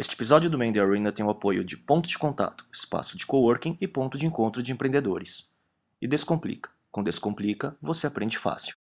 Este episódio do Mandy Arena tem o apoio de Ponto de Contato, espaço de coworking e ponto de encontro de empreendedores. E Descomplica. Com Descomplica, você aprende fácil.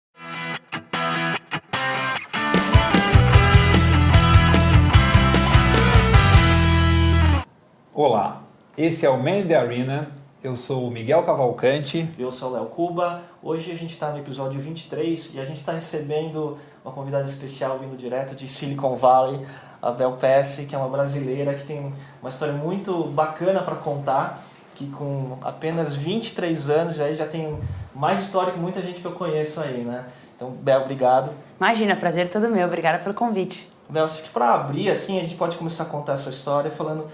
Olá, esse é o Mandy Arena. Eu sou o Miguel Cavalcante. Eu sou o Léo Cuba. Hoje a gente está no episódio 23 e a gente está recebendo uma convidada especial vindo direto de Silicon Valley, a Bel Pesce, que é uma brasileira que tem uma história muito bacana para contar, que com apenas 23 anos aí já tem mais história que muita gente que eu conheço aí, né? Então, Bel, obrigado. Imagina, prazer é todo meu. Obrigada pelo convite. Bel, acho que para abrir, assim, a gente pode começar a contar a sua história falando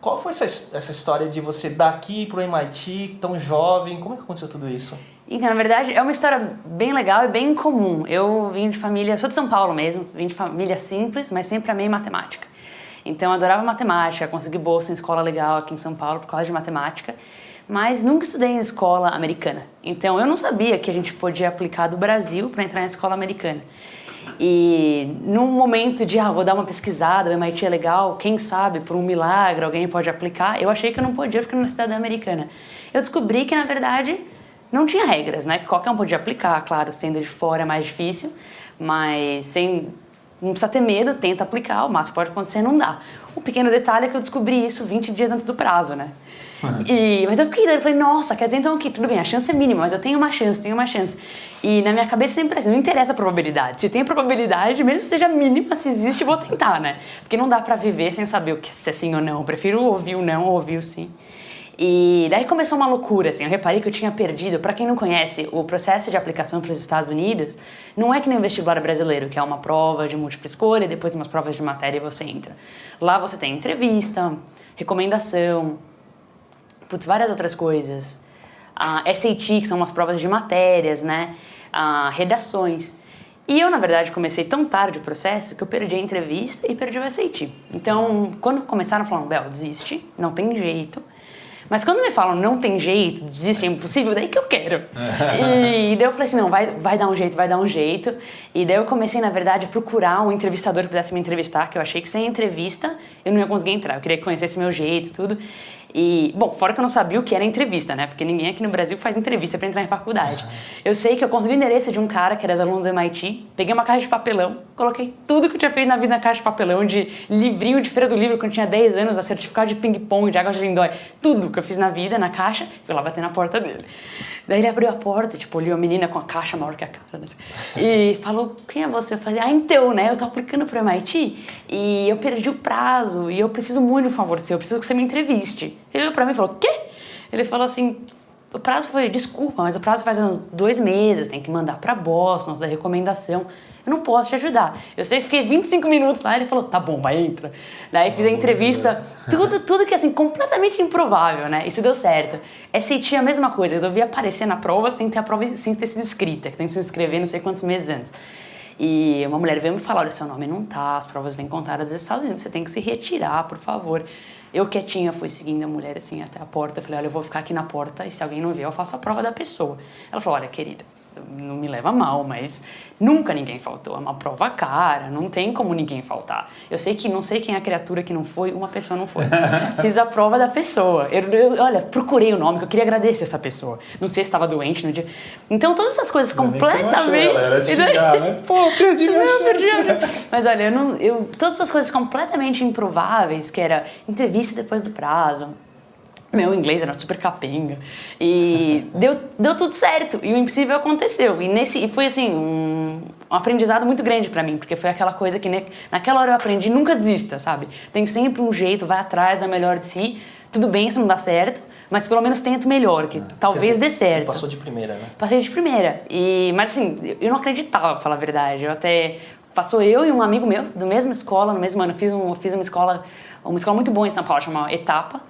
qual foi essa, essa história de você daqui para o MIT, tão jovem? Como é que aconteceu tudo isso? Então, na verdade, é uma história bem legal e bem comum. Eu vim de família, sou de São Paulo mesmo, vim de família simples, mas sempre amei matemática. Então, adorava matemática, consegui bolsa em escola legal aqui em São Paulo por causa de matemática, mas nunca estudei em escola americana. Então, eu não sabia que a gente podia aplicar do Brasil para entrar em escola americana. E num momento de, ah, vou dar uma pesquisada, o MIT é legal, quem sabe, por um milagre alguém pode aplicar, eu achei que eu não podia eu não cidadã americana. Eu descobri que, na verdade, não tinha regras, né? Qualquer um podia aplicar, claro, sendo de fora é mais difícil, mas sem não precisa ter medo, tenta aplicar, o máximo pode acontecer, não dá. O pequeno detalhe é que eu descobri isso 20 dias antes do prazo, né? E, mas eu fiquei eu falei, nossa, quer dizer então que tudo bem, a chance é mínima, mas eu tenho uma chance, tenho uma chance. E na minha cabeça sempre assim, não interessa a probabilidade. Se tem probabilidade, mesmo que seja mínima, se existe, vou tentar, né? Porque não dá para viver sem saber o que se é sim ou não. Eu prefiro ouvir o não ou ouvir o sim. E daí começou uma loucura, assim, eu reparei que eu tinha perdido, para quem não conhece, o processo de aplicação para os Estados Unidos não é que nem o vestibular brasileiro, que é uma prova de múltipla escolha, depois umas provas de matéria e você entra. Lá você tem entrevista, recomendação, putz, várias outras coisas. A SAT, que são umas provas de matérias, né? A redações. E eu, na verdade, comecei tão tarde o processo que eu perdi a entrevista e perdi o SAT. Então, quando começaram falando, Bel, desiste, não tem jeito. Mas quando me falam não tem jeito, desiste, é impossível, daí que eu quero. e, daí eu falei assim, não, vai, vai dar um jeito, vai dar um jeito. E daí eu comecei, na verdade, a procurar um entrevistador que pudesse me entrevistar, que eu achei que sem entrevista eu não ia conseguir entrar. Eu queria que conhecesse meu jeito e tudo. E, bom, fora que eu não sabia o que era entrevista, né? Porque ninguém aqui no Brasil faz entrevista para entrar em faculdade. Eu sei que eu consegui o endereço de um cara que era aluno do MIT, peguei uma caixa de papelão, coloquei tudo que eu tinha feito na vida na caixa de papelão, de livrinho de feira do livro quando eu tinha 10 anos, a certificado de ping-pong, de água de lindói, tudo que eu fiz na vida na caixa, fui lá bater na porta dele. Daí ele abriu a porta, tipo, olhou a menina com a caixa maior que a cara, né? E falou, quem é você? Eu falei, ah, então, né? Eu tô aplicando pro MIT e eu perdi o prazo e eu preciso muito de um favor seu, eu preciso que você me entreviste. Ele olhou pra mim e falou, quê? Ele falou assim, o prazo foi, desculpa, mas o prazo faz uns dois meses, tem que mandar pra Boston, da recomendação. Eu não posso te ajudar. Eu sei, fiquei 25 minutos lá, ele falou, tá bom, vai, entra. Daí fiz a entrevista, tudo, tudo que assim, completamente improvável, né? Isso deu certo. SAT é a mesma coisa, resolvi aparecer na prova sem ter a prova, sem ter sido escrita, que tem que se inscrever não sei quantos meses antes. E uma mulher veio me falar, olha, seu nome não tá, as provas vêm contadas dos Estados Unidos, você tem que se retirar, por favor. Eu quietinha fui seguindo a mulher assim até a porta. Falei, olha, eu vou ficar aqui na porta e se alguém não vier, eu faço a prova da pessoa. Ela falou, olha, querida, não me leva mal, mas nunca ninguém faltou. É uma prova cara, não tem como ninguém faltar. Eu sei que não sei quem é a criatura que não foi, uma pessoa não foi. Fiz a prova da pessoa. Eu, eu, olha, procurei o nome, que eu queria agradecer essa pessoa. Não sei se estava doente no dia. Então, todas essas coisas não completamente. Era xingar, né? Pô, perdi minha não, perdi, Mas olha, eu não, eu, todas essas coisas completamente improváveis, que era entrevista depois do prazo meu inglês era super capenga. E deu, deu tudo certo. E o impossível aconteceu. E, nesse, e foi assim, um, um aprendizado muito grande para mim, porque foi aquela coisa que ne, naquela hora eu aprendi, nunca desista, sabe? Tem sempre um jeito, vai atrás da melhor de si. Tudo bem se não dá certo, mas pelo menos tenta o melhor, que é, talvez dê certo. Passou de primeira, né? Passei de primeira. E, mas assim, eu não acreditava, pra falar a verdade. Eu até. Passou eu e um amigo meu, da mesma escola, no mesmo ano. Eu fiz, um, fiz uma escola, uma escola muito boa em São Paulo, chamada Etapa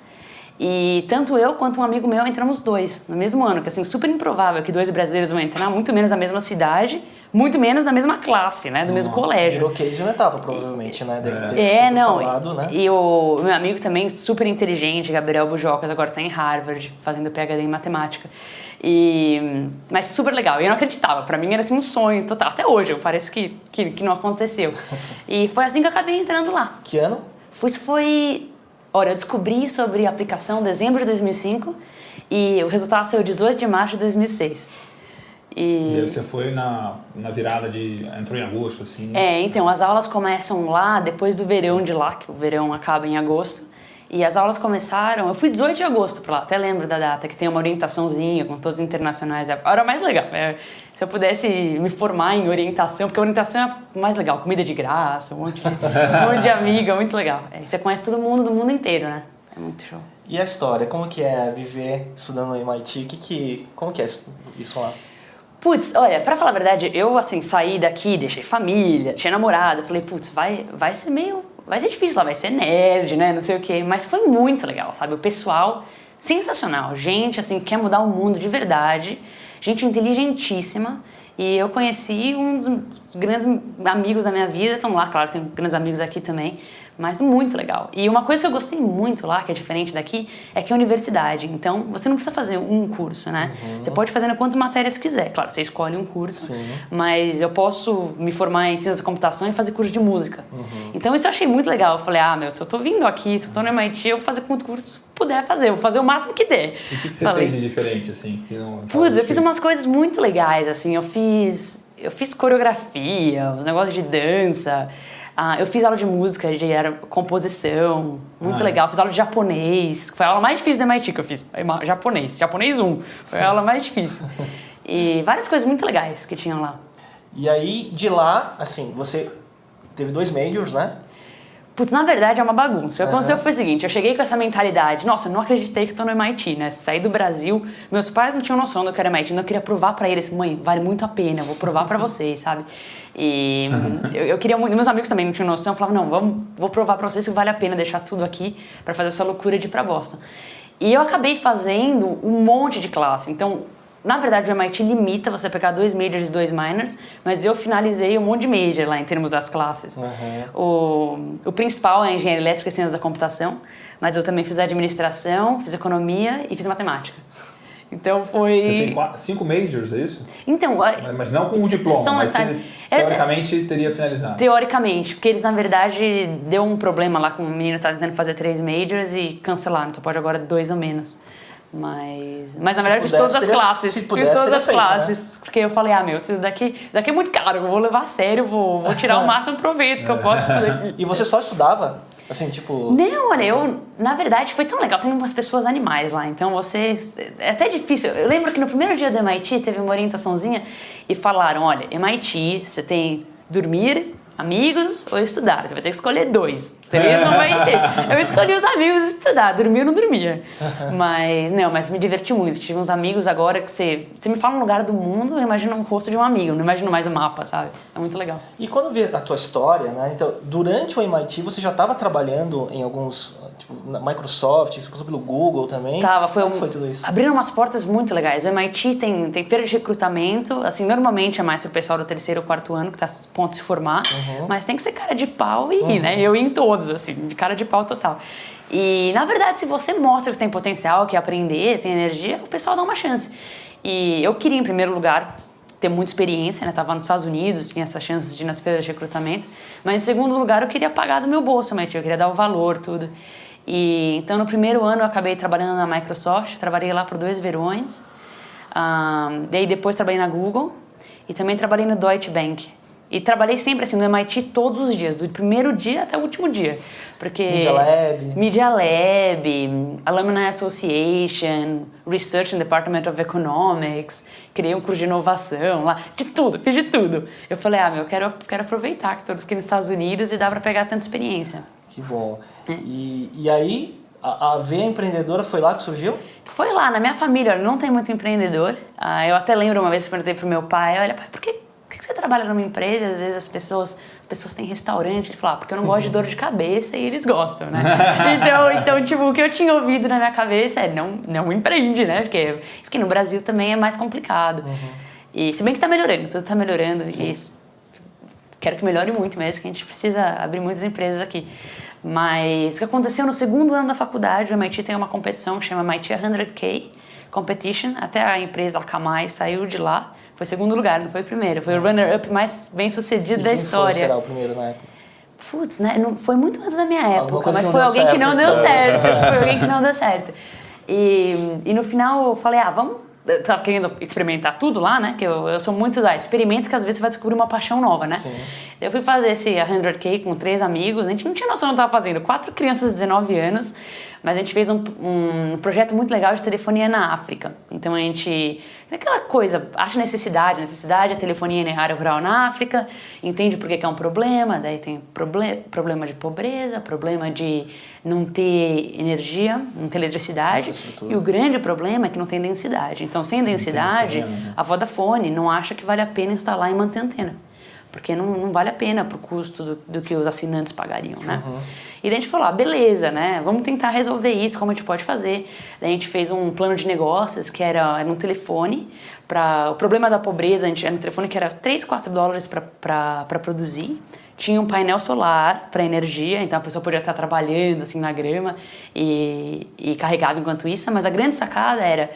e tanto eu quanto um amigo meu entramos dois no mesmo ano, que assim, super improvável que dois brasileiros vão entrar, muito menos na mesma cidade, muito menos na mesma classe, né, do mesmo colégio. Virou case na etapa, provavelmente, né? Deve ter é, não. Falado, né? E o meu amigo também, super inteligente, Gabriel Bujocas, agora está em Harvard, fazendo PhD em matemática. E, mas super legal. E eu não acreditava. Para mim era assim um sonho total. Até hoje, eu parece que, que, que não aconteceu. e foi assim que eu acabei entrando lá. Que ano? Foi, isso foi... Olha, eu descobri sobre a aplicação em dezembro de 2005 e o resultado saiu 18 de março de 2006. E, e você foi na, na virada de. entrou em agosto, assim? É, então, as aulas começam lá depois do verão de lá, que o verão acaba em agosto. E as aulas começaram, eu fui 18 de agosto para lá, até lembro da data, que tem uma orientaçãozinha com todos os internacionais. Era mais legal. É, se eu pudesse me formar em orientação, porque orientação é mais legal, comida de graça, um monte de, um monte de amiga, muito legal. É, você conhece todo mundo do mundo inteiro, né? É muito show. E a história, como que é viver estudando no MIT? Que, que, como que é isso lá? Putz, olha, pra falar a verdade, eu assim saí daqui, deixei família, tinha namorado, falei, putz, vai, vai ser meio. Vai ser difícil lá, vai ser nerd, né? Não sei o quê. Mas foi muito legal, sabe? O pessoal, sensacional. Gente, assim, quer mudar o mundo de verdade. Gente inteligentíssima. E eu conheci um dos grandes amigos da minha vida, estão lá, claro, tenho grandes amigos aqui também mas muito legal. E uma coisa que eu gostei muito lá, que é diferente daqui, é que é universidade. Então, você não precisa fazer um curso, né? Uhum. Você pode fazer quantas matérias quiser. Claro, você escolhe um curso, Sim. mas eu posso me formar em ciência da computação e fazer curso de música. Uhum. Então, isso eu achei muito legal. Eu falei, ah, meu, se eu tô vindo aqui, se eu tô no MIT, eu vou fazer quanto curso puder fazer, eu vou fazer o máximo que der. E o que, que, você falei, fez de diferente, assim? Que não Putz, eu fiz umas coisas muito legais, assim, eu fiz... Eu fiz coreografia, os negócios de dança, ah, eu fiz aula de música, de era, composição, muito ah, legal. Fiz aula de japonês, foi a aula mais difícil da MIT que eu fiz. Japonês, japonês 1, foi a aula mais difícil. E várias coisas muito legais que tinham lá. E aí, de lá, assim, você teve dois majors, né? Putz, na verdade é uma bagunça. O que aconteceu foi o seguinte: eu cheguei com essa mentalidade, nossa, eu não acreditei que eu tô no MIT, né? Saí do Brasil, meus pais não tinham noção do que era MIT, então eu queria provar para eles, mãe, vale muito a pena, eu vou provar para vocês, sabe? E eu, eu, queria muito, meus amigos também não tinham noção, eu falava, não, vamos, vou provar para vocês que vale a pena deixar tudo aqui para fazer essa loucura de ir para Boston. E eu acabei fazendo um monte de classe. Então, na verdade, o MIT limita você pegar dois majors e dois minors, mas eu finalizei um monte de major lá em termos das classes. Uhum. O, o principal é engenharia elétrica e ciências da computação, mas eu também fiz administração, fiz economia e fiz matemática. Então foi. Você tem quatro, cinco majors, é isso? Então. Mas, não com o diploma. São, mas você, teoricamente teria finalizado. Teoricamente, porque eles na verdade deu um problema lá com o menino que tá tentando fazer três majors e cancelaram, só pode agora dois ou menos. Mas, mas na verdade, pudesse, fiz todas as teria, classes. Fiz todas as feito, classes. Né? Porque eu falei, ah, meu, isso daqui, isso daqui é muito caro, eu vou levar a sério, vou, vou tirar o máximo proveito que eu posso daqui. E você só estudava? Assim, tipo. Não, olha, eu. Na verdade, foi tão legal. Tem umas pessoas animais lá. Então você. É até difícil. Eu lembro que no primeiro dia do MIT teve uma orientaçãozinha e falaram: olha, MIT, você tem dormir, amigos ou estudar. Você vai ter que escolher dois. Três não vai ter. Eu escolhi os amigos e estudar. Dormir eu não dormia. Mas, não, mas me diverti muito. Tive uns amigos agora que você, você me fala um lugar do mundo, eu imagino um rosto de um amigo. Não imagino mais o um mapa, sabe? É muito legal. E quando vê a tua história, né? Então, durante o MIT você já estava trabalhando em alguns, tipo, na Microsoft, você passou pelo Google também? Tava, foi Como um, foi tudo isso? Abriram umas portas muito legais. O MIT tem, tem feira de recrutamento, assim, normalmente é mais pro pessoal do terceiro ou quarto ano que tá a ponto de se formar, uhum. mas tem que ser cara de pau e ir, uhum. né? Eu ia em todos, assim, de cara de pau total. E, na verdade, se você mostra que você tem potencial, que aprender, tem energia, o pessoal dá uma chance. E eu queria, em primeiro lugar, ter muita experiência, né? Tava nos Estados Unidos, tinha essas chances de ir nas feiras de recrutamento. Mas, em segundo lugar, eu queria pagar do meu bolso, mas eu queria dar o valor, tudo. E, então, no primeiro ano, eu acabei trabalhando na Microsoft, trabalhei lá por dois verões. Um, daí, depois, trabalhei na Google e também trabalhei no Deutsche Bank. E trabalhei sempre assim no MIT todos os dias, do primeiro dia até o último dia. Porque Media Lab. Media Lab, Alumni Association, Research in Department of Economics, criei um curso de inovação lá, de tudo, fiz de tudo. Eu falei, ah, meu, eu quero, quero aproveitar que todos aqui nos Estados Unidos e dá para pegar tanta experiência. Que bom. É. E, e aí, a, a veia empreendedora foi lá que surgiu? Foi lá, na minha família, não tem muito empreendedor. Ah, eu até lembro uma vez que perguntei pro meu pai, olha, pai, por que que você trabalha numa empresa às vezes as pessoas, as pessoas têm restaurante? Ele fala, ah, porque eu não gosto de dor de cabeça e eles gostam, né? então, então, tipo, o que eu tinha ouvido na minha cabeça é não, não empreende, né? Porque, porque no Brasil também é mais complicado. Uhum. E se bem que tá melhorando, tudo tá melhorando. E quero que melhore muito mesmo, que a gente precisa abrir muitas empresas aqui. Mas o que aconteceu no segundo ano da faculdade, o MIT tem uma competição que chama MIT 100K Competition, até a empresa Akamai saiu de lá foi segundo lugar, não foi o primeiro. Foi o runner-up mais bem sucedido e da história. Foi, será o primeiro na época? putz, né? Não, foi muito antes da minha época, mas foi alguém deu que não certo. deu certo. foi alguém que não deu certo. E, e no final eu falei, ah, vamos. Eu tava querendo experimentar tudo lá, né? Que eu, eu sou muito da experimenta que às vezes você vai descobrir uma paixão nova, né? Sim. Eu fui fazer esse 100K com três amigos, a gente não tinha noção do que estava fazendo, quatro crianças de 19 anos, mas a gente fez um, um projeto muito legal de telefonia na África. Então a gente, aquela coisa, acha necessidade, necessidade, a telefonia na área rural na África, entende por que que é um problema, daí tem proble problema de pobreza, problema de não ter energia, não ter eletricidade, e o grande problema é que não tem densidade. Então sem densidade, né? a Vodafone não acha que vale a pena instalar e manter antena porque não, não vale a pena pro custo do, do que os assinantes pagariam, né? E daí a gente falou, ah, beleza, né? Vamos tentar resolver isso, como a gente pode fazer. Daí a gente fez um plano de negócios que era, era um telefone para o problema da pobreza, a gente era um telefone que era 3, 4 dólares para produzir. Tinha um painel solar para energia, então a pessoa podia estar trabalhando assim na grama e, e carregava enquanto isso, mas a grande sacada era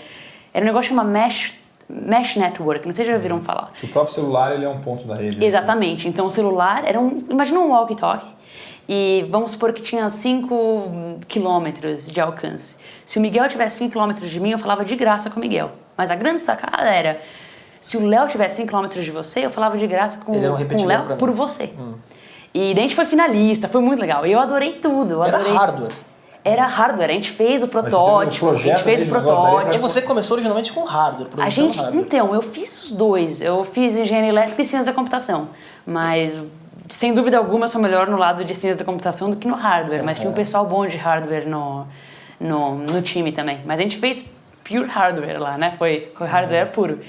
era um negócio chamado mesh mesh network, não sei se já ouviram falar. O próprio celular ele é um ponto da rede. né? Exatamente. Então o celular era um. Imagina um walkie-talkie. E vamos supor que tinha 5 quilômetros de alcance. Se o Miguel tivesse 5 quilômetros de mim, eu falava de graça com o Miguel. Mas a grande sacada era: se o Léo tivesse 5 quilômetros de você, eu falava de graça com, era um com o Léo por você. E daí a gente foi finalista, foi muito legal. E eu adorei tudo. Eu Era adorei. hardware. Era hardware, a gente fez o protótipo, a gente fez o daí E protótipo. você começou originalmente com hardware, A gente, hardware. então, eu fiz os dois. Eu fiz engenharia elétrica e ciência da computação. Mas, sem dúvida alguma, sou melhor no lado de ciência da computação do que no hardware. Mas tinha um pessoal bom de hardware no, no, no time também. Mas a gente fez pure hardware lá, né? Foi, foi hardware puro.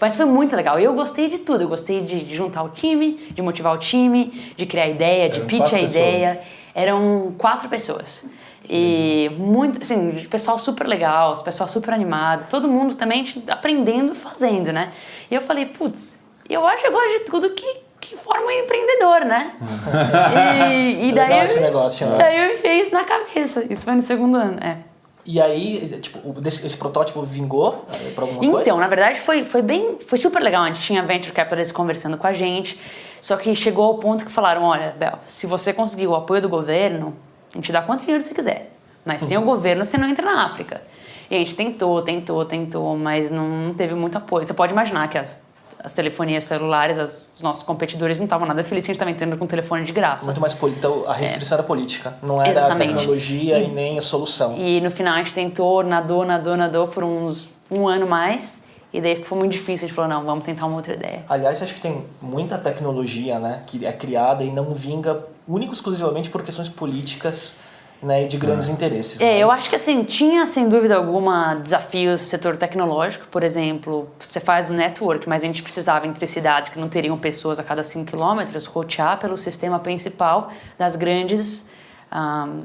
Mas foi muito legal. Eu gostei de tudo. Eu gostei de, juntar o time, de motivar o time, de criar ideia, de Eram pitch a pessoas. ideia. Eram quatro pessoas. E muito, assim, pessoal super legal, pessoal super animado, todo mundo também tipo, aprendendo, fazendo, né? E eu falei, putz, eu acho que eu gosto de tudo que, que forma um empreendedor, né? e, e daí, Legal esse negócio, né? daí eu enfiei isso na cabeça. Isso foi no segundo ano, é. E aí, tipo, desse- esse protótipo vingou eh, pra alguma coisa? Então, na verdade, foi, foi bem. Foi super legal. A gente tinha venture capitalists conversando com a gente. Só que chegou ao ponto que falaram: olha, Bel, se você conseguir o apoio do governo, a gente dá quanto dinheiro você quiser. Mas sem o governo, você não entra na África. E a gente tentou, tentou, tentou, mas não teve muito apoio. Você pode imaginar que as, as telefonias celulares, as- os nossos competidores, não estavam nada felizes que a gente estava entrando com telefone de graça. Muito mais Então, a restrição era política, não era a Exatamente. tecnologia e, E- nem a solução. E no final a gente tentou, nadou, nadou, nadou por uns um ano mais. E daí foi muito difícil. A gente falou: não, vamos tentar uma outra ideia. Aliás, acho que tem muita tecnologia né, que é criada e não vinga única exclusivamente por questões políticas né, e de grandes interesses. É, eu mas- acho que assim, tinha sem dúvida alguma desafios no setor tecnológico, por exemplo, você faz o network, mas a gente precisava entre cidades que não teriam pessoas a cada 5 quilômetros, rotear pelo sistema principal das grandes.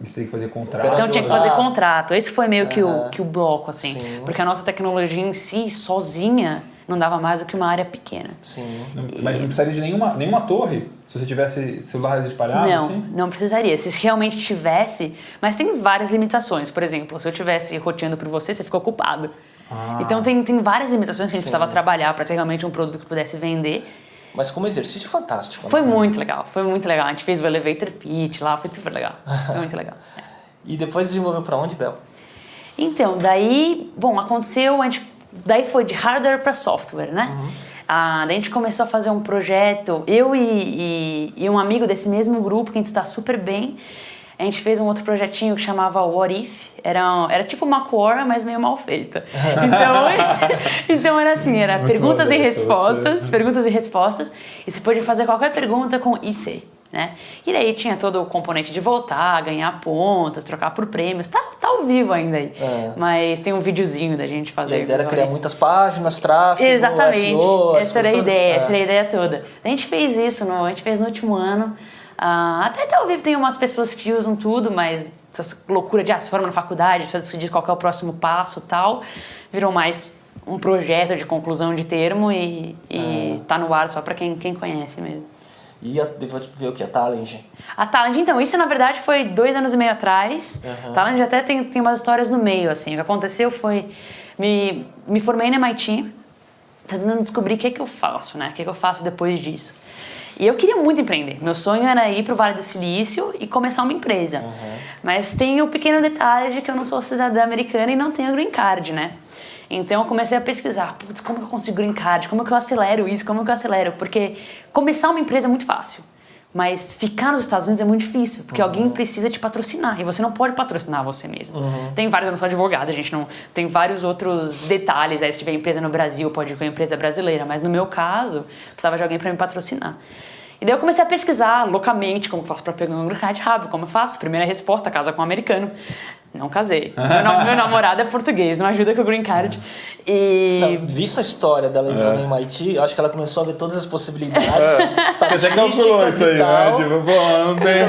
Você tem que fazer contrato. então tinha que fazer Ah. contrato. Esse foi meio que, o, Aham. que o bloco, assim. Sim. Porque a nossa tecnologia em si, sozinha, não dava mais do que uma área pequena. Sim. Não- Mas não precisaria de nenhuma, nenhuma torre se você tivesse celulares espalhados, não, assim? não precisaria. Se realmente tivesse, mas tem várias limitações. Por exemplo, se eu tivesse roteando por você, você fica ocupado. Ah. Então tem, tem várias limitações que a gente Sim. precisava trabalhar para ser realmente um produto que pudesse vender. Mas como exercício fantástico. Foi né? muito legal, foi muito legal. A gente fez o elevator pitch lá, foi super legal. Foi muito legal. É. E depois desenvolveu pra onde, Bel? Então, daí, bom, aconteceu, a gente, daí foi de hardware para software, né? Ah, daí a gente começou a fazer um projeto, eu e, e, e um amigo desse mesmo grupo, que a gente está super bem, a gente fez um outro projetinho que chamava What If, era, era tipo uma Quora, mas meio mal feita. Então, então era assim, era Muito perguntas e honesto respostas, você. perguntas e respostas, e você podia fazer qualquer pergunta com IC. Né? E daí tinha todo o componente de voltar, ganhar pontos, trocar por prêmios. Tá, tá ao vivo ainda aí. É. Mas tem um videozinho da gente E fazer. a ideia era criar muitas páginas, tráfego, Exatamente. SEO, essa era a ideia, É. essa era a ideia toda. A gente fez isso, no, a gente fez no último ano. Ah, até até ao vivo tem umas pessoas que usam tudo, mas essa loucura de ah, se forma na faculdade, precisa decidir qual é o próximo passo tal, virou mais um projeto de conclusão de termo e, e tá no ar só para quem, quem conhece mesmo. E a, depois ver o que? A Talent. A Talent, então, isso na verdade foi dois anos e meio atrás. Aham. Talent até tem, tem umas histórias no meio, assim. O que aconteceu foi. Me, me formei na MIT, tentando descobrir o que, que eu faço, né? O que, que eu faço depois disso. E eu queria muito empreender. Meu sonho era ir para o Vale do Silício e começar uma empresa. Mas tem o pequeno detalhe de que eu não sou cidadã americana e não tenho green card, né? Então eu comecei a pesquisar, putz, como que eu consigo green card? Como que eu acelero isso? Como que eu acelero? Porque começar uma empresa é muito fácil. Mas ficar nos Estados Unidos é muito difícil, porque uhum. alguém precisa te patrocinar e você não pode patrocinar você mesmo. Uhum. Tem vários, eu não sou advogada, a gente não. Tem vários outros detalhes. Aí, se tiver empresa no Brasil, pode ir com a empresa brasileira, mas no meu caso, precisava de alguém para me patrocinar. E daí eu comecei a pesquisar loucamente como eu faço para pegar um green card rápido, como eu faço. Primeira resposta, casa com um americano. Não casei. meu, meu namorado é português, não ajuda com o green card. E... Não, visto a história dela entrando é. em MIT, acho que ela começou a ver todas as possibilidades. É. Você calculou isso aí, né? Tipo, bom, não tem...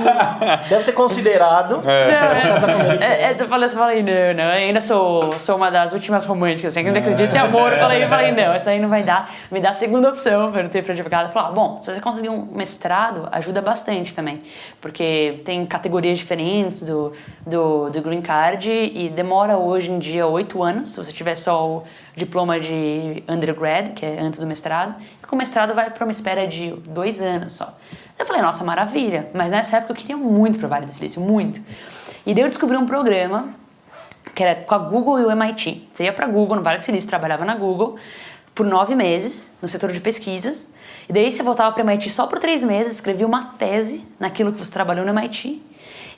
Deve ter considerado. É. Não, é, é, eu falei, eu falei, não, não, eu ainda sou, sou uma das últimas românticas, assim, ainda é. acredito em amor. Eu falei, eu falei, não, essa daí não vai dar. Me dá a segunda opção, perguntei para advogada. Falou, ah, bom, se você conseguir um mestrado, ajuda bastante também. Porque tem categorias diferentes do, do, do Green Card e demora hoje em dia oito anos, se você tiver só só o diploma de undergrad, que é antes do mestrado, e com o mestrado vai para uma espera de dois anos só. Eu falei, nossa, maravilha. Mas nessa época eu queria muito para Vale do Silício, muito. E daí eu descobri um programa que era com a Google e o MIT. Você ia para Google, no Vale do Silício, trabalhava na Google por nove meses, no setor de pesquisas. E daí você voltava para o MIT só por três meses, escrevia uma tese naquilo que você trabalhou no MIT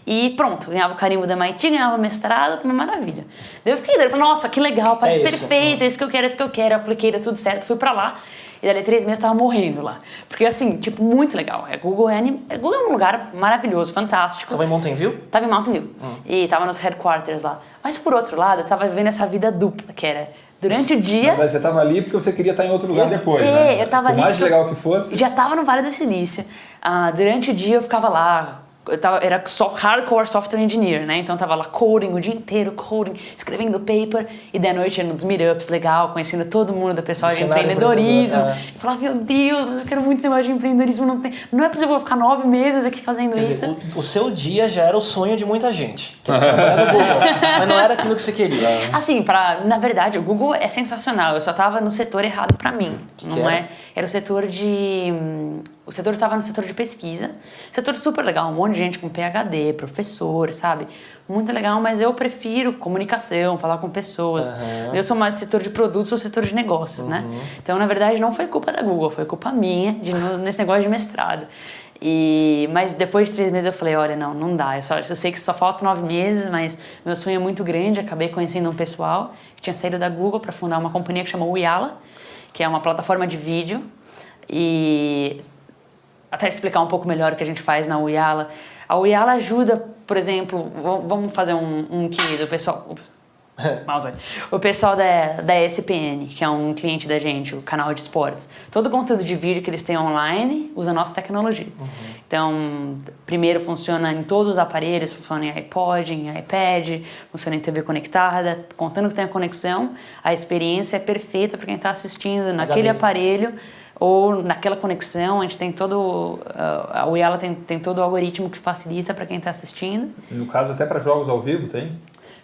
e pronto, ganhava o carimbo da MIT, ganhava mestrado, uma maravilha. Daí eu fiquei, daí eu falei, nossa, que legal, parece é perfeito, é isso que eu quero, é isso que eu quero. Eu apliquei, deu tudo certo, fui pra lá. E daí três meses tava morrendo lá. Porque assim, tipo, muito legal. É Google é, é, Google é um lugar maravilhoso, fantástico. Tava em Mountain View? Tava em Mountain View. Hum. E tava nos headquarters lá. Mas por outro lado, eu tava vivendo essa vida dupla, que era durante o dia. Mas você estava ali porque você queria estar em outro lugar eu, depois, é, né? eu tava Por ali. mais legal que fosse. Já estava no Vale do Silício. Uh, durante o dia eu ficava lá eu tava, era só hardcore software engineer, né? Então eu tava lá coding o dia inteiro, coding, escrevendo paper, e da noite ia nos meetups, legal, conhecendo todo mundo, da pessoal de empreendedorismo. É. E falava, meu Deus, mas eu quero muito esse negócio de empreendedorismo, não tem. Não é possível eu ficar nove meses aqui fazendo Quer isso. Dizer, o, o, seu dia já era o sonho de muita gente. Que era Google, mas não era aquilo que você queria. Assim, pra, na verdade, o Google é sensacional. Eu só tava no setor errado para mim. Que não que é? Era o setor de. O setor estava no setor de pesquisa. Setor super legal, um monte de gente com PhD, professor, sabe? Muito legal, mas eu prefiro comunicação, falar com pessoas. Uhum. Eu sou mais setor de produtos ou setor de negócios, né? uhum. né? Então, na verdade, não foi culpa da Google, foi culpa minha de, nesse negócio de mestrado. E, mas depois de três meses eu falei, olha, não, não dá. Eu, só, eu sei que só faltam nove meses, mas meu sonho é muito grande. Acabei conhecendo um pessoal que tinha saído da Google para fundar uma companhia que chama Uyala, que é uma plataforma de vídeo. E até explicar um pouco melhor o que a gente faz na Uyala. A Uyala ajuda, por exemplo, vamos fazer um, um que do pessoal. o pessoal da, da ESPN, que é um cliente da gente, o canal de esportes, todo o conteúdo de vídeo que eles têm online usa a nossa tecnologia. Uhum. Então, primeiro funciona em todos os aparelhos, funciona em iPod, em iPad, funciona em TV conectada, contando que tem a conexão, a experiência é perfeita para quem está assistindo naquele aparelho ou naquela conexão, a gente tem todo a Uyala tem, tem todo o algoritmo que facilita para quem está assistindo. No caso até para jogos ao vivo tem?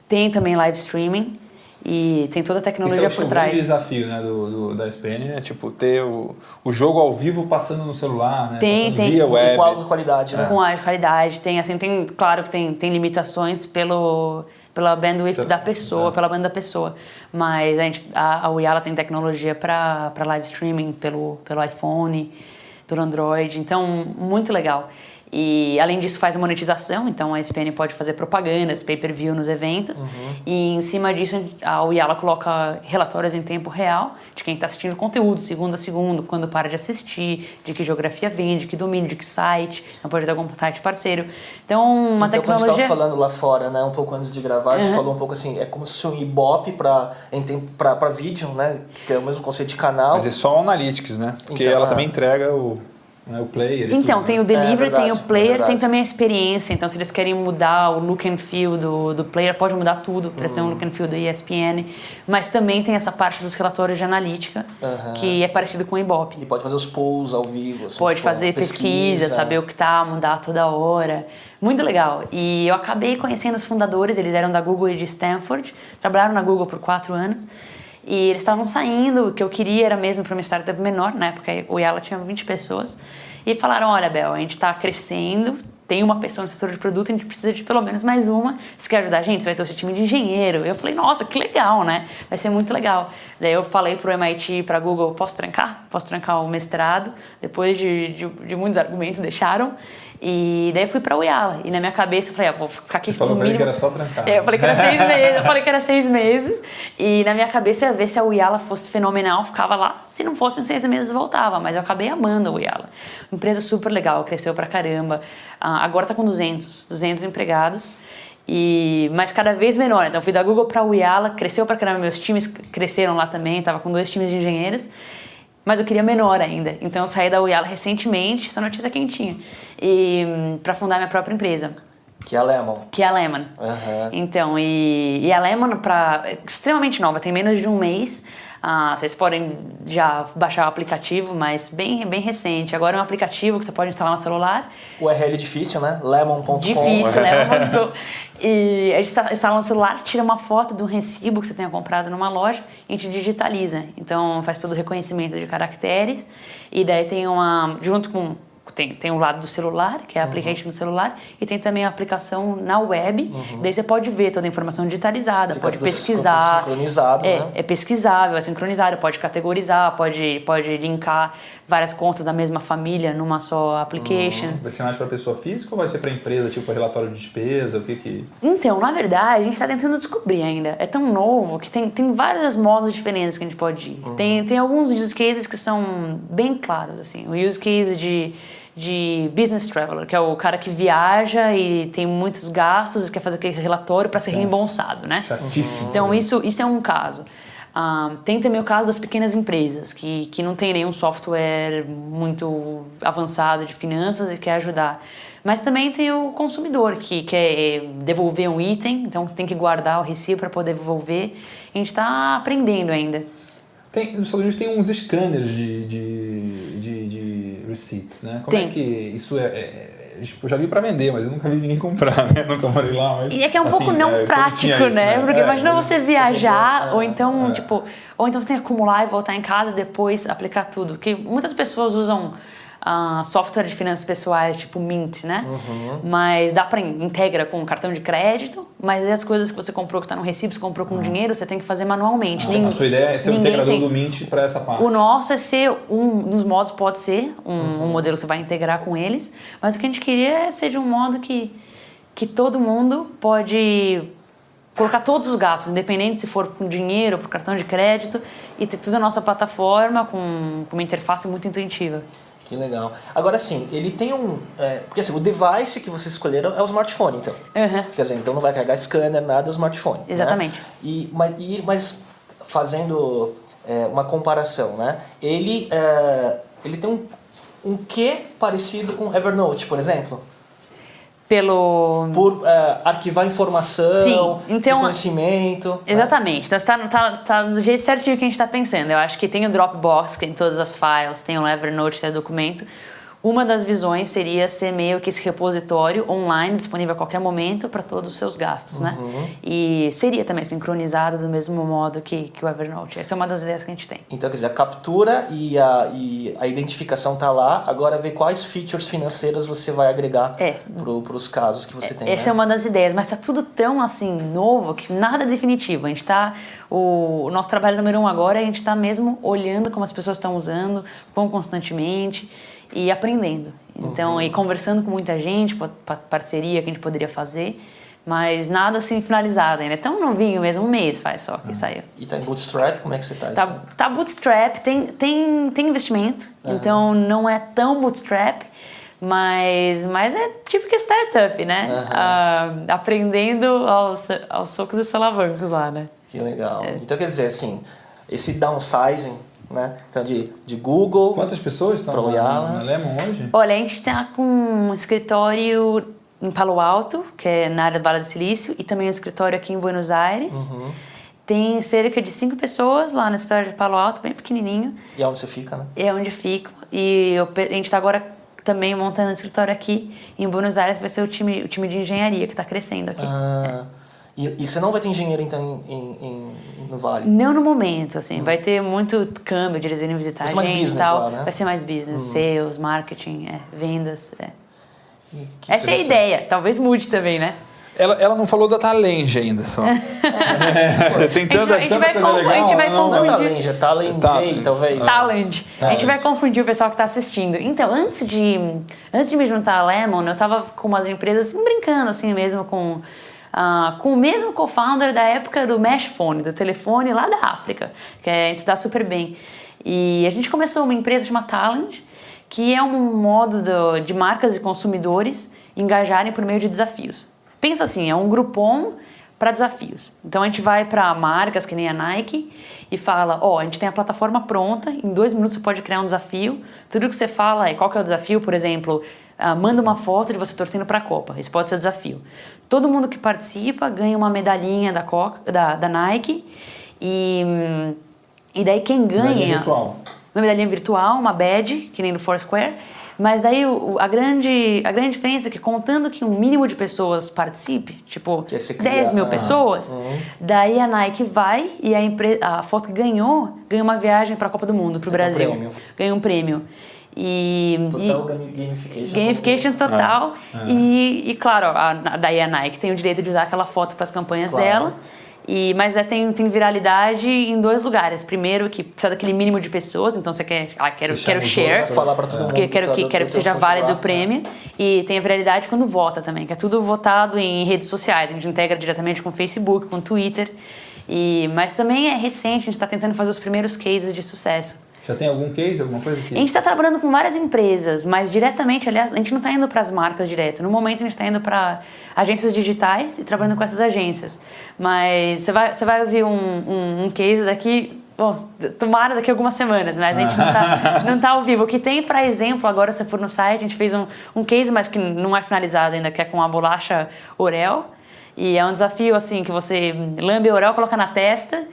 Tem também live streaming e tem toda a tecnologia Esse é por trás. O desafio né, do, do, da SPN é tipo ter o, o jogo ao vivo passando no celular, né? Tem, tem. Via web. Com alta qualidade, né? Com alta qualidade. Tem, assim, tem, claro que tem, tem limitações pelo pela bandwidth da pessoa, é. pela banda da pessoa. Mas a, gente, a, a Uyala tem tecnologia para live streaming pelo, pelo iPhone, pelo Android, então muito legal. E além disso faz a monetização, então a ESPN pode fazer propagandas, pay-per-view nos eventos. Uhum. E em cima disso a Uyala coloca relatórios em tempo real de quem está assistindo o conteúdo, segundo a segundo, quando para de assistir, de que geografia vende, de que domínio, de que site, não pode ter algum site parceiro. Então uma então, tecnologia... Quando a gente falando lá fora, né, um pouco antes de gravar, a gente uhum. falou um pouco assim, é como se fosse um Ibope para vídeo, né, que é o mesmo conceito de canal. Mas é só o Analytics, né, porque então, ela é. também entrega o né? o player. Então, tudo, tem né? o delivery, é verdade, tem o player, é tem também a experiência. Então, se eles querem mudar o look and feel do, do player, pode mudar tudo para uhum. ser um look and feel do ESPN. Mas também tem essa parte dos relatórios de analítica, uhum. que é parecido com o Ibope. E pode fazer os polls ao vivo. Assim, pode tipo, fazer pesquisa, pesquisa, saber o que tá, mudar toda hora. Muito legal. E eu acabei conhecendo os fundadores, eles eram da Google e de Stanford, trabalharam na Google por quatro anos. E eles estavam saindo, o que eu queria era mesmo para uma startup menor, na época o Yala tinha 20 pessoas. E falaram: olha, Bel, a gente está crescendo, tem uma pessoa no setor de produto, a gente precisa de pelo menos mais uma. Você quer ajudar a gente? Você vai ter o seu time de engenheiro. Eu falei, nossa, que legal, né? Vai ser muito legal. Daí eu falei pro MIT, pra Google, posso trancar? Posso trancar o mestrado? Depois de, de, de muitos argumentos, deixaram. E daí fui pra Uyala. E na minha cabeça eu falei, ah, vou ficar aqui Você falou mínimo. que era só trancar. É, eu falei que era seis meses. Eu falei que era seis meses. E na minha cabeça eu ia ver se a Uyala fosse fenomenal, ficava lá. Se não fossem seis meses, voltava. Mas eu acabei amando a Uyala. Empresa super legal, cresceu pra caramba. Ah, agora tá com 200, 200 empregados. E, mas cada vez menor. Então, eu fui da Google para a Uyala, cresceu pra caramba. Meus times cresceram lá também, tava com dois times de engenheiros. Mas eu queria menor ainda. Então, eu saí da Uyala recentemente, essa notícia quentinha, e para fundar minha própria empresa, Que é a Lemon. que é a Lemon. Aham. Então, e, e a Lemon pra, é extremamente nova, tem menos de um mês. Ah, vocês podem já baixar o aplicativo, mas bem, bem recente. Agora é um aplicativo que você pode instalar no celular. URL difícil, né? Lemon.com. Difícil? Lemon.com. E a gente insta- instala no celular, tira uma foto de um recibo que você tenha comprado numa loja e a gente digitaliza. Então faz todo o reconhecimento de caracteres e daí tem uma. junto com. Tem, tem o lado do celular, que é a aplicante no celular, e tem também a aplicação na web. Daí você pode ver toda a informação digitalizada, Fica pode pesquisar. sincronizado, é, né? é pesquisável, é sincronizado, pode categorizar, pode, pode linkar várias contas da mesma família numa só application. Vai ser mais para pessoa física ou vai ser para empresa, tipo relatório de despesa? O que que. Então, na verdade, a gente está tentando descobrir ainda. É tão novo que tem, tem vários modos diferentes que a gente pode ir. Tem, tem alguns use cases que são bem claros, assim. O use case de, de business traveler, que é o cara que viaja e tem muitos gastos e quer fazer aquele relatório para ser reembolsado, né? Chatíssimo. Então, isso, isso é um caso. Ah, tem também o caso das pequenas empresas, que, que não tem nenhum software muito avançado de finanças e quer ajudar. Mas também tem o consumidor, que quer devolver um item, então tem que guardar o recibo para poder devolver. A gente está aprendendo ainda. Tem, nos Estados Unidos tem uns scanners de, de, de receipts, né? Como Tem. é que isso é, é- tipo, eu já vi para vender, mas eu nunca vi ninguém comprar, né? Nunca morei lá, mas... E é que é um assim, pouco não é, prático, isso, né? Porque É, imagina é, você viajar, é, ou então, é. tipo, ou então você tem que acumular e voltar em casa e depois aplicar tudo. Porque muitas pessoas usam ah, software de finanças pessoais, tipo Mint, né? Uhum. Mas dá pra integra com cartão de crédito, mas as coisas que você comprou que tá no recibo, você comprou com dinheiro, você tem que fazer manualmente. Uhum. A sua ideia é ser o ninguém integrador tem- do Mint para essa parte. o nosso é ser um dos modos pode ser um, Uhum. um modelo que você vai integrar com eles, mas o que a gente queria é ser de um modo que que todo mundo pode colocar todos os gastos, independente se for com dinheiro ou por cartão de crédito, e ter tudo na nossa plataforma com, com uma interface muito intuitiva. Que legal. Agora sim, ele tem um. é, porque assim, o device que vocês escolheram é o smartphone, então. Uhum. Quer dizer, então não vai carregar scanner, nada, é o smartphone. né? Exatamente. E, mas, e- mas fazendo é, uma comparação, né? Ele, é, ele tem um, um quê parecido com Evernote, por exemplo? Pelo Por é, arquivar informação, Sim, então- conhecimento. né? Exatamente. Então, está tá, tá do jeito certinho que a gente está pensando. Eu acho que tem o Dropbox, que tem todas as files, tem o Evernote, tem o documento. Uma das visões seria ser meio que esse repositório online, disponível a qualquer momento para todos os seus gastos, né? E seria também sincronizado do mesmo modo que, que o Evernote. Essa é uma das ideias que a gente tem. Então, quer dizer, a captura e a, e a identificação tá lá. Agora, ver quais features financeiras você vai agregar É. para os casos que você tem. Essa né? é uma das ideias, mas tá tudo tão assim novo que nada é definitivo. A gente tá o, o nosso trabalho número um agora é a gente tá mesmo olhando como as pessoas estão usando, quão constantemente e aprendendo. Então, Uhum. e conversando com muita gente, pa- pa- parceria que a gente poderia fazer, mas nada assim finalizado ainda. É tão novinho mesmo, um mês faz só que saiu. E tá em Bootstrap, como é que você tá? Tá, tá bootstrap, tem, tem, tem investimento, então não é tão bootstrap, mas, mas é tipo que startup, né? Ah, aprendendo aos, aos socos e solavancos lá, né? Que legal. É. Então, quer dizer, assim, esse downsizing, né? Então, de, de Google... Quantas pessoas estão Pra na, Lemon hoje? Olha, a gente tá com um escritório em Palo Alto, que é na área do Vale do Silício, e também um escritório aqui em Buenos Aires. Uhum. Tem cerca de cinco pessoas lá no escritório de Palo Alto, bem pequenininho. E aonde você fica, né? é onde fico. E eu a gente está agora também montando um escritório aqui em Buenos Aires, vai ser o time, o time de engenharia que está crescendo aqui. Ah, E, e você não vai ter engenheiro, então, em, em- em- no Vale? Não no momento, assim. Vai ter muito câmbio de eles irem visitar Vai a ser mais gente e business tal. lá, né? Vai ser mais business, sales, marketing, é, vendas. é. Essa é a ideia. Talvez mude também, né? Ela, ela não falou da Talenge ainda só. É, tem tanta, a gente tanta vai coisa confu- a legal. gente vai não, Não é confundir. Talent, é Talent Tá. J, talvez. Talent. A gente vai confundir o pessoal que está assistindo. Então, antes de, antes de me juntar a Lemon, eu tava com umas empresas assim, brincando assim mesmo com, ah, com o mesmo co-founder da época do Mesh Phone, do telefone lá da África, que a gente dá super bem. E a gente começou uma empresa chamada Talent, que é um modo do- de marcas e consumidores engajarem por meio de desafios. Pensa assim, é um Groupon para desafios. Então a gente vai para marcas que nem a Nike e fala, ó, a gente tem a plataforma pronta, em dois minutos você pode criar um desafio. Tudo que você fala é qual que é o desafio, por exemplo, ah, manda uma foto de você torcendo para a Copa. Esse pode ser o desafio. Todo mundo que participa ganha uma medalhinha da, Coca, da, da Nike e, e daí quem ganha Medalhinha virtual. uma medalhinha virtual, uma badge, que nem no Foursquare. Mas daí a grande, a grande diferença é que contando que um mínimo de pessoas participe, tipo é criar- 10 mil pessoas, daí a Nike vai e a, empre- a foto que ganhou ganha uma viagem para a Copa do Mundo, para o um Brasil. prêmio. Ganha um prêmio. E, e- Total gami- gamification. Gamification total. É. E, e, claro, a, daí a Nike tem o direito de usar aquela foto para as campanhas Claro. dela. E, mas é, tem, tem viralidade em dois lugares. Primeiro, que precisa daquele mínimo de pessoas, então você quer. Ah, quero, Você quero share. Falar pra todo Porque mundo quero tá que, quero que seja válido o graph, né? prêmio. E tem a viralidade quando vota também, que é tudo votado em redes sociais. A gente integra diretamente com o Facebook, com o Twitter. E, mas também é recente, a gente está tentando fazer os primeiros cases de sucesso. Já tem algum case, alguma coisa que... A gente está trabalhando com várias empresas, mas diretamente, aliás, a gente não está indo para as marcas direto. No momento, a gente está indo para agências digitais e trabalhando com essas agências. Mas você vai, você vai ouvir um, um, um case daqui, bom, tomara daqui a algumas semanas, mas a gente não está não tá ao vivo. O que tem, para exemplo, agora se for no site, a gente fez um, um case, mas que não é finalizado ainda, que é com a bolacha Orel. E é um desafio, assim, que você lambe a Orel, coloca na testa...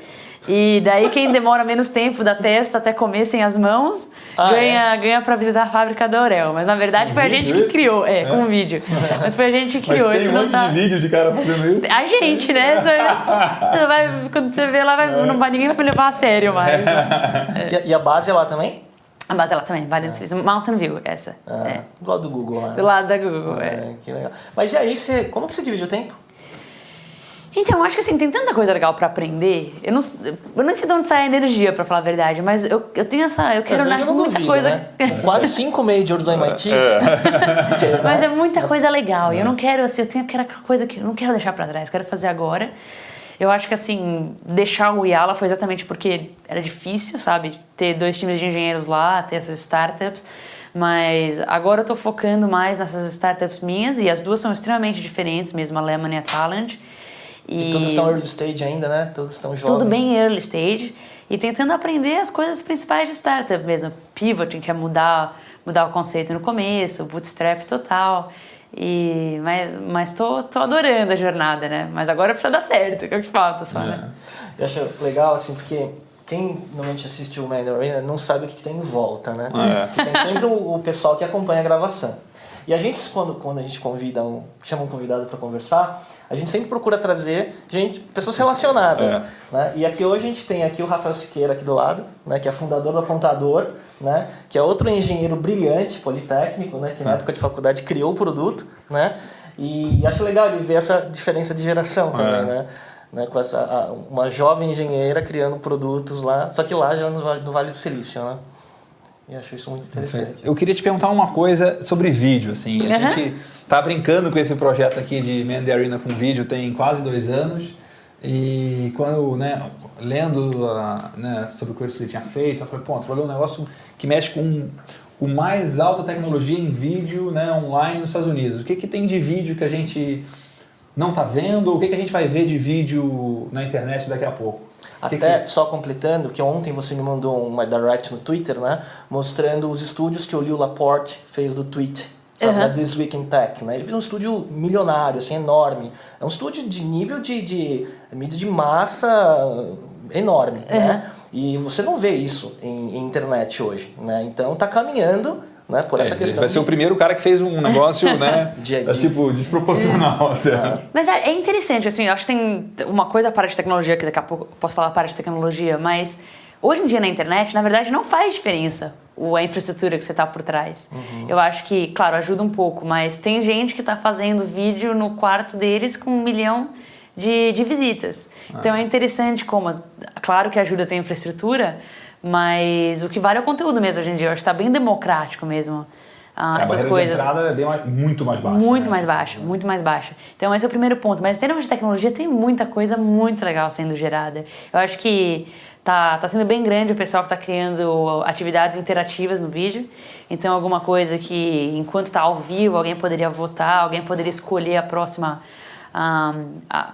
E daí quem demora menos tempo da testa até comer sem as mãos Ah, ganha, ganha para visitar a fábrica da Orel. Mas na verdade foi a gente que criou, é, com um vídeo. Mas foi a gente que Mas criou, tem isso um não monte tá. de vídeo de cara fazendo isso. A gente, né? Você, vai, quando você vê lá, vai, não vai, ninguém vai me levar a sério mais. E, a- e a base é lá também? A base ela também, Vale do Silício. Mountain View, essa. Ah, É. Do lado do Google lá. Do lado da Google, é. É, que legal. Mas e aí, você, como que você divide o tempo? Então, acho que assim, tem tanta coisa legal pra aprender. Eu não, eu não sei de onde sai a energia, pra falar a verdade, mas eu, eu tenho essa. Eu quero Mas na eu não muita duvido, coisa. né? Quase cinco majors do MIT. Porque, Mas é muita coisa legal. E eu não quero, assim, eu tenho aquela coisa que eu não quero deixar pra trás, quero fazer agora. Eu acho que, assim, deixar o Yala foi exatamente porque era difícil, sabe? Ter dois times de engenheiros lá, ter essas startups. Mas agora eu tô focando mais nessas startups minhas e as duas são extremamente diferentes, mesmo a Lemon e a Talent. E todos estão early stage ainda, né? Todos estão jovens. Tudo bem early stage e tentando aprender as coisas principais de startup mesmo. Pivoting, que é mudar, mudar o conceito no começo, bootstrap total. E, mas mas tô, tô adorando a jornada, né? Mas agora precisa dar certo, que é o que falta só, né? Eu acho legal, assim, porque quem normalmente assiste o Mandarin Arena não sabe o que, que tem em volta, né? É. Tem sempre o, o pessoal que acompanha a gravação. E a gente, quando, quando a gente convida um, chama um convidado para conversar, a gente sempre procura trazer gente, pessoas relacionadas. É. Né? E aqui hoje a gente tem aqui o Rafael Siqueira aqui do lado, né? que é fundador do Apontador, né? que é outro engenheiro brilhante, politécnico, né? que na época de faculdade criou o produto. Né? E, acho legal ele ver essa diferença de geração também, É. né? né? Com essa, uma jovem engenheira criando produtos lá, só que lá já no, Vale- no Vale do Silício, né? E acho isso muito interessante. Eu queria te perguntar uma coisa sobre vídeo, assim. A Aham. gente tá brincando com esse projeto aqui de Man the Arena com vídeo tem quase dois anos. E quando, né, lendo ah, né, sobre o que você tinha feito, eu falei, pô, tu um negócio que mexe com o mais alta tecnologia em vídeo né, online nos Estados Unidos. O que, que tem de vídeo que a gente não tá vendo? O que, que a gente vai ver de vídeo na internet daqui a pouco? Até que- só completando, que ontem você me mandou uma direct no Twitter, né? Mostrando os estúdios que o Lil Laporte fez do tweet. Sabe, Uhum. né? This Week in Tech, né? Ele fez um estúdio milionário, assim, enorme. É um estúdio de nível de, de mídia de massa enorme, né? E você não vê isso em, em internet hoje, né? Então tá caminhando né? Por essa É, questão. vai ser de- o primeiro cara que fez um negócio, né? De- é, de- tipo, desproporcional até. Mas é, é interessante, assim, eu acho que tem uma coisa a parte de tecnologia, que daqui a pouco eu posso falar a parte de tecnologia, mas hoje em dia na internet, na verdade, não faz diferença o- a infraestrutura que você está por trás. Eu acho que, claro, ajuda um pouco, mas tem gente que está fazendo vídeo no quarto deles com um milhão de, de visitas. Então é interessante como, claro que ajuda a ter infraestrutura, mas o que vale é o conteúdo mesmo hoje em dia. Eu acho que está bem democrático mesmo. ah, a essas coisas. de entrada é bem mais- muito mais baixa. Muito né? mais baixa, muito mais baixa. Então esse é o primeiro ponto. Mas em termos de tecnologia tem muita coisa muito legal sendo gerada. Eu acho que tá, tá sendo bem grande o pessoal que está criando atividades interativas no vídeo. Então alguma coisa que enquanto está ao vivo alguém poderia votar, alguém poderia escolher a próxima a, a,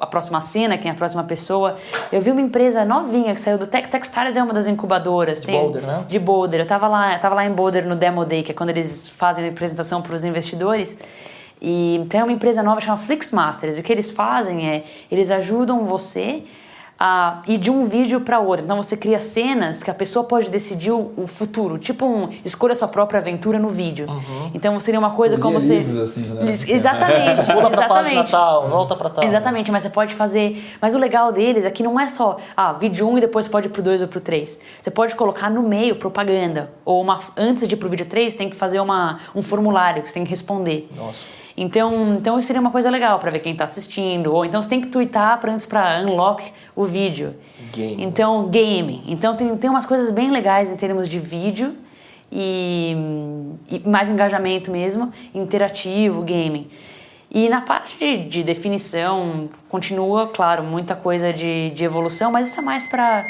a próxima cena, quem é a próxima pessoa. Eu vi uma empresa novinha que saiu do Tech Techstars é uma das incubadoras. De Boulder, né? De Boulder. Eu tava lá, eu tava lá em Boulder no Demo Day, que é quando eles fazem a apresentação para os investidores. E tem uma empresa nova chamada Flixmasters. E o que eles fazem é, eles ajudam você a ir de um vídeo para outro. Então você cria cenas que a pessoa pode decidir o, o futuro, tipo um escolha sua própria aventura no vídeo. Então seria uma coisa Eu como você livros assim, né? Exatamente, Pula pra exatamente. tal, volta pra tal. Exatamente, mas você pode fazer. Mas o legal deles é que não é só, ah, vídeo 1 e depois pode ir pro 2 ou pro 3. Você pode colocar no meio propaganda. Ou uma, antes de ir pro vídeo 3, tem que fazer uma, um formulário que você tem que responder. Nossa. Então, então isso seria uma coisa legal para ver quem tá assistindo. Ou então você tem que twittar pra, antes para unlock o vídeo. Game. Então, game. Então tem, tem umas coisas bem legais em termos de vídeo e, e mais engajamento mesmo, interativo, gaming. E na parte de, de definição, continua, claro, muita coisa de, de evolução, mas isso é mais para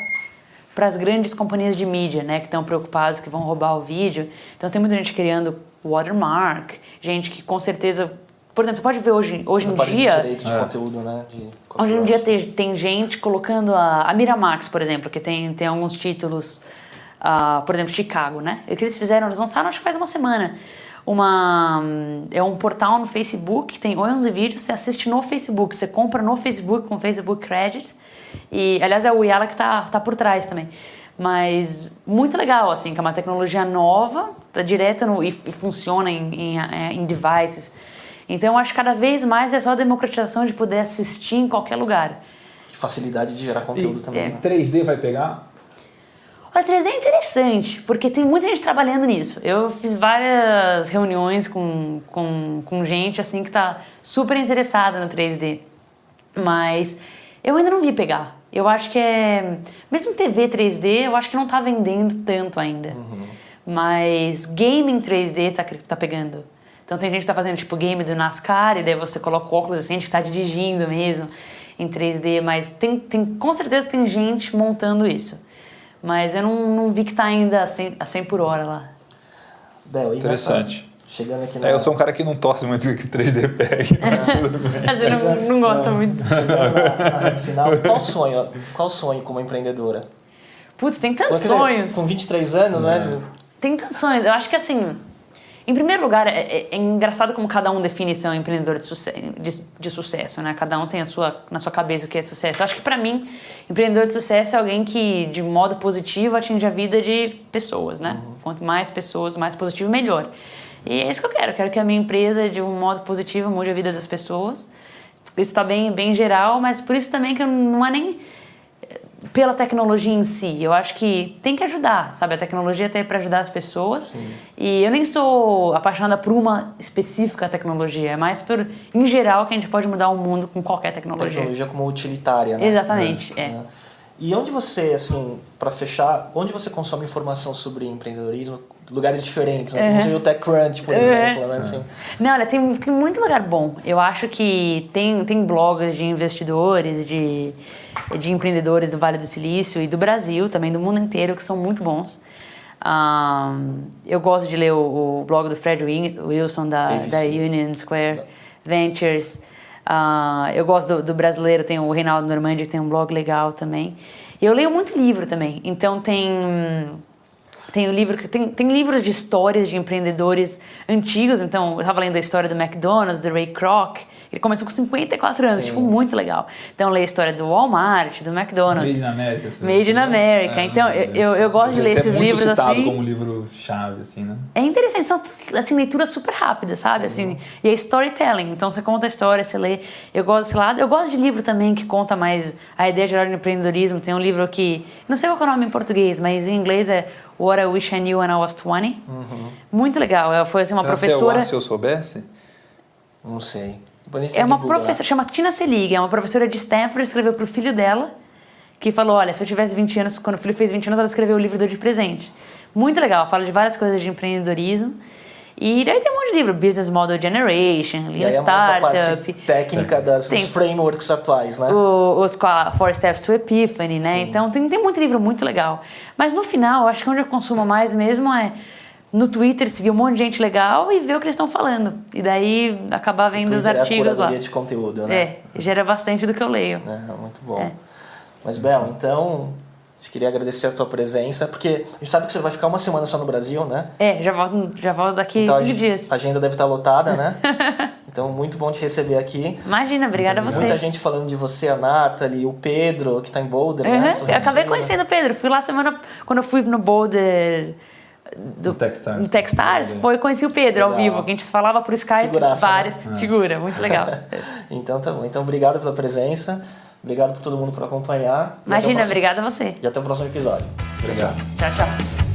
para as grandes companhias de mídia, né, que estão preocupados que vão roubar o vídeo. Então tem muita gente criando watermark, gente que com certeza, por exemplo, você pode ver hoje, hoje em de dia, direito de conteúdo, né? De Hoje em dia tem, tem gente colocando a, a Miramax, por exemplo, que tem, tem alguns títulos, ah, por exemplo, Chicago, né? O que eles fizeram, eles lançaram acho que faz uma semana. Uma, é um portal no Facebook que tem 11 vídeos, você assiste no Facebook, você compra no Facebook com Facebook Credit. E, aliás, é o Yala que tá, tá por trás também. Mas muito legal, assim, que é uma tecnologia nova, tá direto no, e, e funciona em, em, eh, em devices. Então, eu acho que cada vez mais é só a democratização de poder assistir em qualquer lugar. Que facilidade de gerar conteúdo E, também, é. né? 3D vai pegar? O 3D é interessante, porque tem muita gente trabalhando nisso. Eu fiz várias reuniões com, com, com gente assim que está super interessada no 3D. Mas eu ainda não vi pegar. Eu acho que é. Mesmo TV 3D, eu acho que não está vendendo tanto ainda. Mas gaming 3D tá, tá pegando. Então tem gente que tá fazendo tipo game do NASCAR, e daí você coloca o óculos assim, a gente tá dirigindo mesmo em 3D, mas tem, tem, com certeza tem gente montando isso. Mas eu não, não vi que tá ainda a 100, a 100 por hora lá. Bel, e Interessante. Chegando aqui na... É, eu sou um cara que não torce muito que 3D pegue. mas tudo bem. Mas eu não, não gosto muito. Chegando na, na final, qual o sonho? Qual o sonho como empreendedora? Putz, tem tantos sonhos. Com 23 anos, né? Tem tantos sonhos. Eu acho que assim, em primeiro lugar, é, é- é engraçado como cada um define ser um empreendedor de, suce de, de sucesso, né? Cada um tem a sua, na sua cabeça o que é sucesso. Eu acho que pra mim, empreendedor de sucesso é alguém que, de modo positivo, atinge a vida de pessoas, né? Quanto mais pessoas, mais positivo, melhor. E é isso que eu quero. Eu quero que a minha empresa, de um modo positivo, mude a vida das pessoas. Isso está bem, bem geral, mas por isso também que não é nem pela tecnologia em si. Eu acho que tem que ajudar, sabe? A tecnologia tá aí para ajudar as pessoas. E eu nem sou apaixonada por uma específica tecnologia, é mais por, em geral, que a gente pode mudar o mundo com qualquer tecnologia. Tecnologia como utilitária, né? Exatamente, é. Né? E onde você, assim, para fechar, onde você consome informação sobre empreendedorismo? Lugares diferentes, né? Uhum. Tem o TechCrunch, por Uhum. exemplo, né? Assim, Não, olha, tem, tem muito lugar bom. Eu acho que tem, tem blogs de investidores, de, de empreendedores do Vale do Silício e do Brasil, também do mundo inteiro, que são muito bons. Ahn, eu gosto de ler o, o blog do Fred Wilson, da, da Union Square Ventures. Ah, eu gosto do, do brasileiro, tem o Reinaldo Normandi, que tem um blog legal também. E eu leio muito livro também. Então tem Tem o livro que tem, tem livros de histórias de empreendedores antigos. Então, eu estava lendo a história do McDonald's, do Ray Kroc. Ele começou com 54 anos, Sim. tipo, muito legal. Então, eu leio a história do Walmart, do McDonald's. Made in America. Made in America. Então, eu- eu- eu gosto de ler Esse esses é muito livros citado assim. como livro-chave, assim, né? É interessante, são assim, leituras super rápidas, sabe? Assim, e é storytelling, então você conta a história, você lê. Eu gosto desse lado. Eu gosto de livro também que conta mais a ideia geral do empreendedorismo. Tem um livro que, não sei qual é o nome em português, mas em inglês é What I Wish I Knew When I Was 20. Muito legal. Ela foi assim, uma Ela, se eu- professora. Se eu soubesse... Não sei. É uma professora, chama Tina Selig, é uma professora de Stanford, escreveu pro filho dela, que falou, olha, se eu tivesse 20 anos, quando o filho fez 20 anos, ela escreveu o livro Deu de Presente. Muito legal, fala de várias coisas de empreendedorismo. E daí tem um monte de livro, Business Model Generation, Lean é Startup, técnica das, Tem. dos frameworks atuais, né? o- os Four Steps to Epiphany, né? Então tem, tem muito livro muito legal. Mas no final, eu acho que onde eu consumo mais mesmo é no Twitter, seguir um monte de gente legal e ver o que eles estão falando. E daí acabar vendo os Twitter é a artigos lá. de conteúdo, né? É, gera bastante do que eu leio. É, muito bom. É. Mas, Bel, então, a gente queria agradecer a tua presença, porque a gente sabe que você vai ficar uma semana só no Brasil, né? É, já volto, já volto daqui Então, a cinco dias. a agenda deve estar lotada, né? então, muito bom te receber aqui. Imagina, obrigada a você. Muita gente falando de você, a Nathalie, o Pedro, que está em Boulder, Uhum, né? Eu acabei conhecendo o Pedro. Fui lá semana. Quando eu fui no Boulder. Do, No Techstars. no Techstars, foi conheci o Pedro ao Legal. vivo, que a gente falava por Skype, Figuraça, várias. né? Figura, muito legal. Então, tá bom. Então, obrigado pela presença. Obrigado por todo mundo por acompanhar. Imagina, próximo- obrigada a você. E até o próximo episódio. Obrigado. Tchau, tchau.